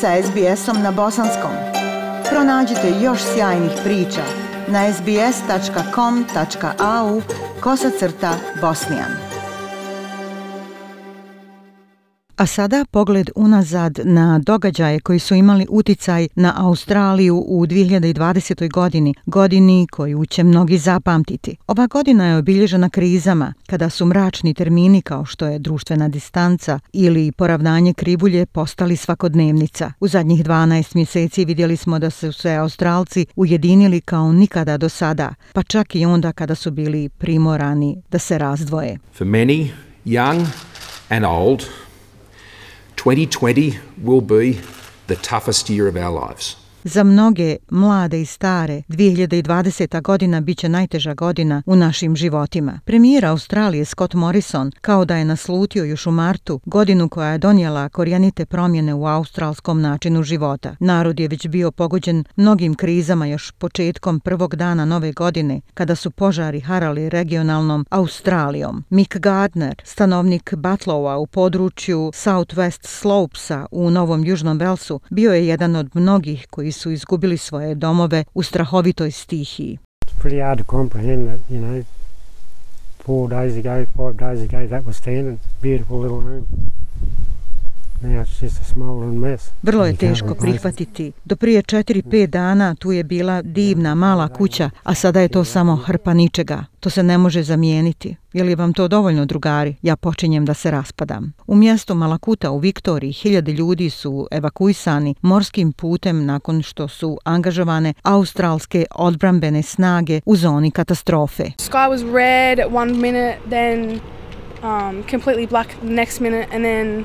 sa SBS-om na bosanskom. Pronađite još sjajnih priča na sbs.com.au kosacrta bosnijan. A sada pogled unazad na događaje koji su imali uticaj na Australiju u 2020. godini, godini koju će mnogi zapamtiti. Ova godina je obilježena krizama, kada su mračni termini kao što je društvena distanca ili poravnanje krivulje postali svakodnevnica. U zadnjih 12 mjeseci vidjeli smo da su se Australci ujedinili kao nikada do sada, pa čak i onda kada su bili primorani da se razdvoje. For many, young and old, 2020 will be the toughest year of our lives. Za mnoge mlade i stare, 2020. godina biće najteža godina u našim životima. Premijer Australije Scott Morrison, kao da je naslutio još u martu, godinu koja je donijela korijenite promjene u australskom načinu života. Narod je već bio pogođen mnogim krizama još početkom prvog dana nove godine, kada su požari harali regionalnom Australijom. Mick Gardner, stanovnik Batlowa u području Southwest Slopesa u Novom Južnom Velsu, bio je jedan od mnogih koji su izgubili svoje domove u strahovitoj stihiji. It's pretty hard to comprehend that, you know, four days ago, five days ago, that was standing, beautiful little room. Vrlo je teško prihvatiti. Do prije 4-5 dana tu je bila divna mala kuća, a sada je to samo hrpa ničega. To se ne može zamijeniti. Je li vam to dovoljno, drugari? Ja počinjem da se raspadam. U mjestu Malakuta u Viktoriji hiljade ljudi su evakuisani morskim putem nakon što su angažovane australske odbrambene snage u zoni katastrofe. Sky was red at one minute, then um, completely black the next minute, and then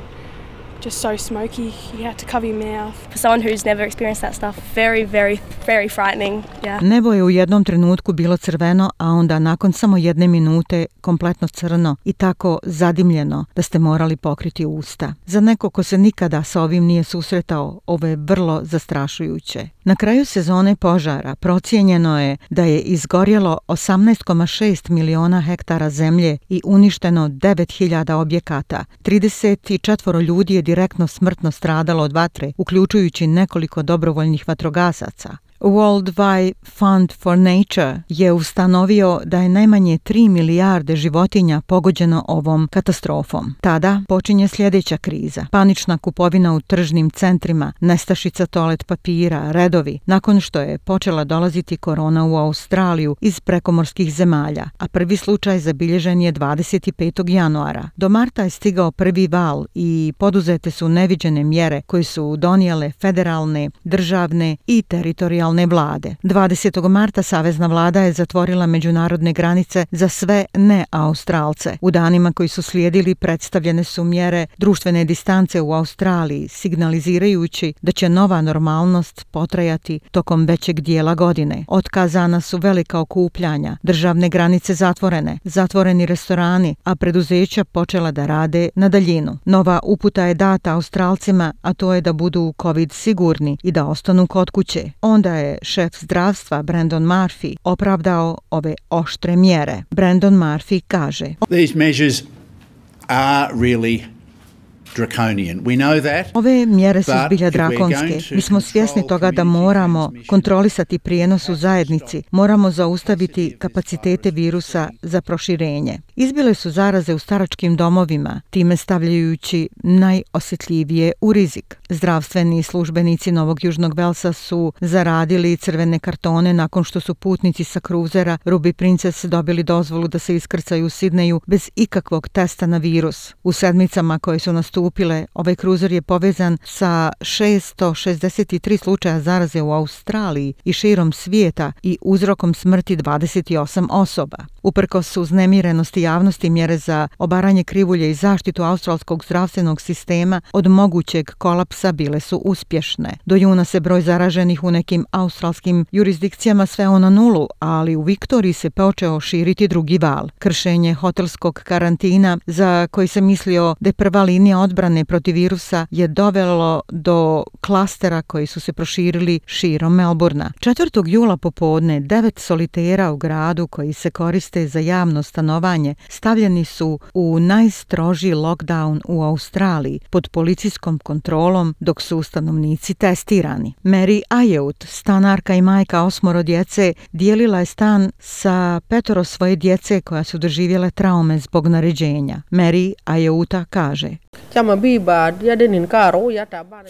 just so smoky. You had to cover your mouth. For someone who's never experienced that stuff, very, very, very frightening. Yeah. Nebo je u jednom trenutku bilo crveno, a onda nakon samo jedne minute kompletno crno i tako zadimljeno da ste morali pokriti usta. Za neko ko se nikada sa ovim nije susretao, ovo je vrlo zastrašujuće. Na kraju sezone požara procijenjeno je da je izgorjelo 18,6 miliona hektara zemlje i uništeno 9000 objekata. 34 ljudi je direktno smrtno stradalo od vatre, uključujući nekoliko dobrovoljnih vatrogasaca. World Wide Fund for Nature je ustanovio da je najmanje 3 milijarde životinja pogođeno ovom katastrofom. Tada počinje sljedeća kriza. Panična kupovina u tržnim centrima, nestašica toalet papira, redovi, nakon što je počela dolaziti korona u Australiju iz prekomorskih zemalja, a prvi slučaj zabilježen je 25. januara. Do marta je stigao prvi val i poduzete su neviđene mjere koje su donijele federalne, državne i teritorijalne federalne vlade. 20. marta Savezna vlada je zatvorila međunarodne granice za sve ne-Australce. U danima koji su slijedili predstavljene su mjere društvene distance u Australiji, signalizirajući da će nova normalnost potrajati tokom većeg dijela godine. Otkazana su velika okupljanja, državne granice zatvorene, zatvoreni restorani, a preduzeća počela da rade na daljinu. Nova uputa je data Australcima, a to je da budu COVID sigurni i da ostanu kod kuće. Onda je je šef zdravstva Brandon Murphy opravdao ove oštre mjere. Brandon Murphy kaže These measures are really Ove mjere su zbilja drakonske. Mi smo svjesni toga da moramo kontrolisati prijenos u zajednici, moramo zaustaviti kapacitete virusa za proširenje. Izbile su zaraze u staračkim domovima, time stavljajući najosjetljivije u rizik. Zdravstveni službenici Novog Južnog Velsa su zaradili crvene kartone nakon što su putnici sa kruzera Ruby Princess dobili dozvolu da se iskrcaju u Sidneju bez ikakvog testa na virus. U sedmicama koje su nastupili nastupile. Ovaj kruzer je povezan sa 663 slučaja zaraze u Australiji i širom svijeta i uzrokom smrti 28 osoba. Uprko su znemirenosti javnosti mjere za obaranje krivulje i zaštitu australskog zdravstvenog sistema od mogućeg kolapsa bile su uspješne. Do juna se broj zaraženih u nekim australskim jurisdikcijama sveo na nulu, ali u Viktoriji se počeo širiti drugi val. Kršenje hotelskog karantina za koji se mislio da je prva linija odbrane protiv virusa je dovelo do klastera koji su se proširili širom Melburna. 4. jula popodne devet solitera u gradu koji se koriste koriste za javno stanovanje stavljeni su u najstroži lockdown u Australiji pod policijskom kontrolom dok su stanovnici testirani. Mary Ayeut, stanarka i majka osmoro djece, dijelila je stan sa petoro svoje djece koja su doživjela traume zbog naređenja. Mary Ayeuta kaže.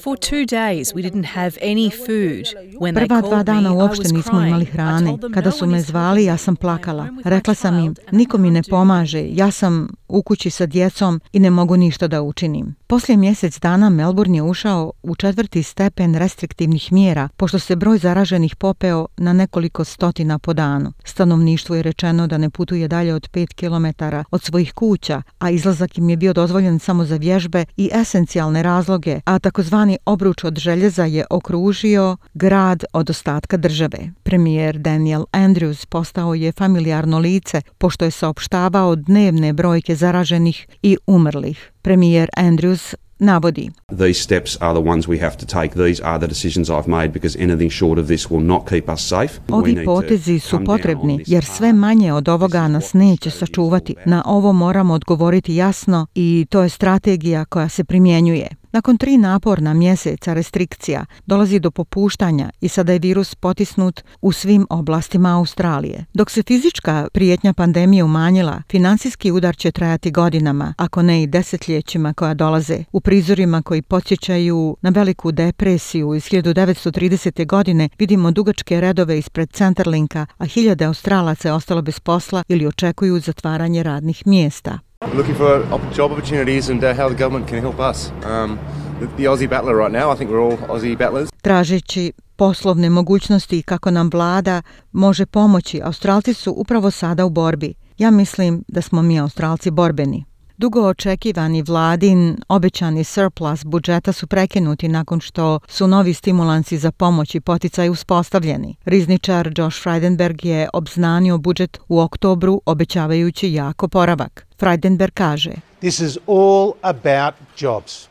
For two days we didn't have any food. When they Prva dva called me, dana I uopšte was nismo imali crying. I hrane. told them Kada su me zvali, ja sam plakala. Rekla sam im, niko mi ne pomaže, ja sam u kući sa djecom i ne mogu ništa da učinim. Poslije mjesec dana Melbourne je ušao u četvrti stepen restriktivnih mjera, pošto se broj zaraženih popeo na nekoliko stotina po danu. Stanovništvu je rečeno da ne putuje dalje od 5 km od svojih kuća, a izlazak im je bio dozvoljen samo za vježbe i esencijalne razloge, a takozvani obruč od željeza je okružio grad od ostatka države. Premijer Daniel Andrews postao je familijarno lice pošto je saopštavao dnevne brojke zaraženih i umrlih. Premijer Andrews navodi. These steps are the ones we have to take. These are the decisions I've made because anything short of this will not keep us safe. Ovi potezi su potrebni jer sve manje od ovoga nas neće sačuvati. Na ovo moramo odgovoriti jasno i to je strategija koja se primjenjuje. Nakon tri naporna mjeseca restrikcija dolazi do popuštanja i sada je virus potisnut u svim oblastima Australije. Dok se fizička prijetnja pandemije umanjila, financijski udar će trajati godinama, ako ne i desetljećima koja dolaze. U prizorima koji podsjećaju na veliku depresiju iz 1930. godine vidimo dugačke redove ispred Centerlinka, a hiljade Australaca je ostalo bez posla ili očekuju zatvaranje radnih mjesta looking for job opportunities and uh, how the government can help us. Um, the, the Aussie battler right now, I think we're all Aussie battlers. tražeći poslovne mogućnosti i kako nam vlada može pomoći. Australci su upravo sada u borbi. Ja mislim da smo mi Australci borbeni. Dugo očekivani vladin obećani surplus budžeta su prekinuti nakon što su novi stimulansi za pomoć i poticaj uspostavljeni. Rizničar Josh Frydenberg je obznanio budžet u oktobru obećavajući jako poravak. Kaže This is all about jobs.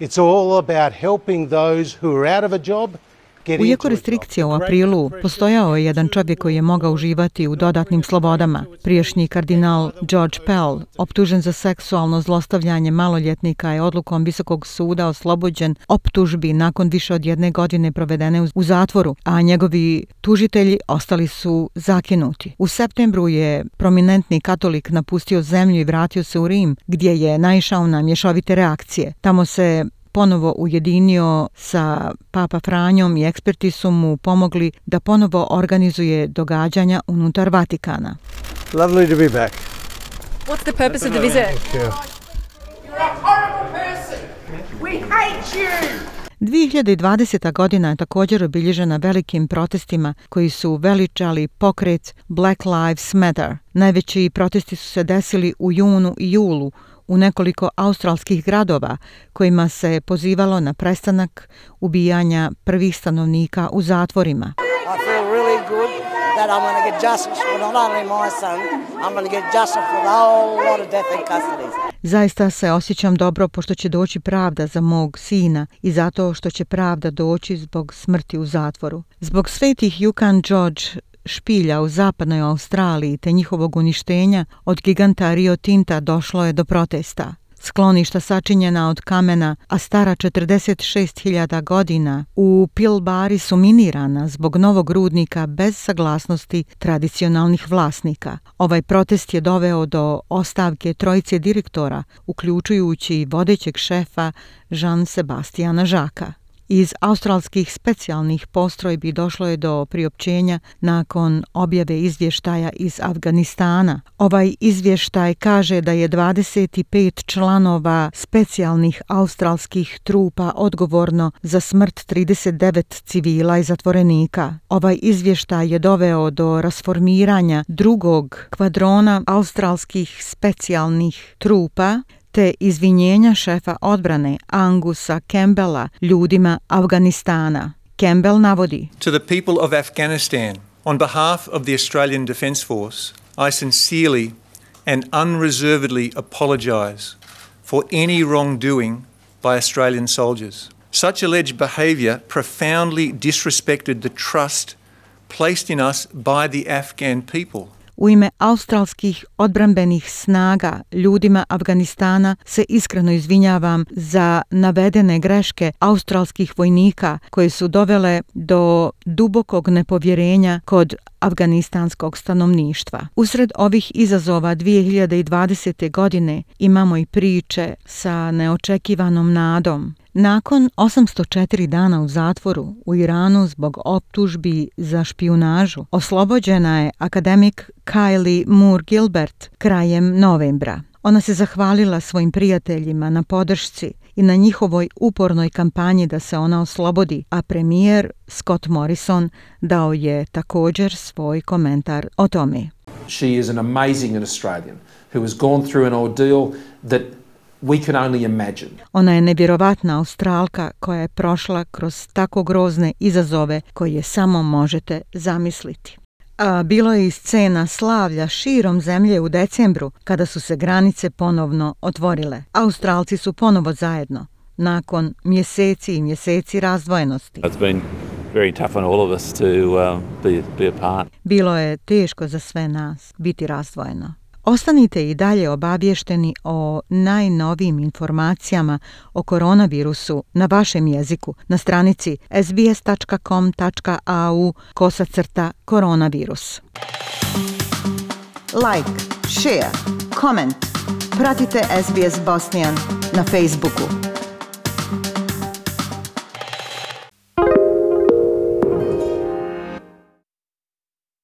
It's all about helping those who are out of a job U into jeku a job. restrikcija u aprilu postojao je jedan čovjek koji je mogao uživati u dodatnim slobodama. Priješnji kardinal George Pell, optužen za seksualno zlostavljanje maloljetnika, je odlukom Visokog suda oslobođen optužbi nakon više od jedne godine provedene u zatvoru, a njegovi tužitelji ostali su zakinuti. U septembru je prominentni katolik napustio zemlju i vratio se u Rim, gdje je naišao na mješovite reakcije. Tamo se ponovo ujedinio sa Papa Franjom i eksperti su mu pomogli da ponovo organizuje događanja unutar Vatikana. Lovely to be back. What's the purpose of the visit? Yeah. 2020. godina je također obilježena velikim protestima koji su veličali pokret Black Lives Matter. Najveći protesti su se desili u junu i julu u nekoliko australskih gradova kojima se pozivalo na prestanak ubijanja prvih stanovnika u zatvorima. I feel really good that I'm going to get justice for not only my son, I'm going to get justice for the whole lot of death in custody. Zaista se osjećam dobro pošto će doći pravda za mog sina i zato što će pravda doći zbog smrti u zatvoru. Zbog svetih Yukon George špilja u zapadnoj Australiji te njihovog uništenja od giganta Rio Tinta došlo je do protesta. Skloništa sačinjena od kamena, a stara 46.000 godina, u Pilbari su minirana zbog novog rudnika bez saglasnosti tradicionalnih vlasnika. Ovaj protest je doveo do ostavke trojice direktora, uključujući i vodećeg šefa Jean Sebastiana Žaka. Iz australskih specijalnih postrojbi došlo je do priopćenja nakon objave izvještaja iz Afganistana. Ovaj izvještaj kaže da je 25 članova specijalnih australskih trupa odgovorno za smrt 39 civila i zatvorenika. Ovaj izvještaj je doveo do rasformiranja drugog kvadrona australskih specijalnih trupa te izvinjenja šefa odbrane Angusa Campbella ljudima Afganistana. Campbell navodi To the people of Afghanistan, on behalf of the Australian Defence Force, I sincerely and unreservedly apologise for any wrongdoing by Australian soldiers. Such alleged behaviour profoundly disrespected the trust placed in us by the Afghan people. U ime australskih odbrambenih snaga ljudima Afganistana se iskreno izvinjavam za navedene greške australskih vojnika koje su dovele do dubokog nepovjerenja kod afganistanskog stanovništva. Usred ovih izazova 2020. godine imamo i priče sa neočekivanom nadom. Nakon 804 dana u zatvoru u Iranu zbog optužbi za špijunažu, oslobođena je akademik Kylie Moore Gilbert krajem novembra. Ona se zahvalila svojim prijateljima na podršci i na njihovoj upornoj kampanji da se ona oslobodi, a premijer Scott Morrison dao je također svoj komentar o tome. She is an amazing Australian who has gone through an ordeal that we can only imagine. Ona je nevjerovatna Australka koja je prošla kroz tako grozne izazove koje samo možete zamisliti. A bilo je i scena slavlja širom zemlje u decembru kada su se granice ponovno otvorile. Australci su ponovo zajedno nakon mjeseci i mjeseci razdvojenosti. It's been very tough on all of us to uh, be, be apart. Bilo je teško za sve nas biti razdvojeno. Ostanite i dalje obavješteni o najnovijim informacijama o koronavirusu na vašem jeziku na stranici sbs.com.au kosacrta koronavirus. Like, share, comment. Pratite SBS Bosnian na Facebooku.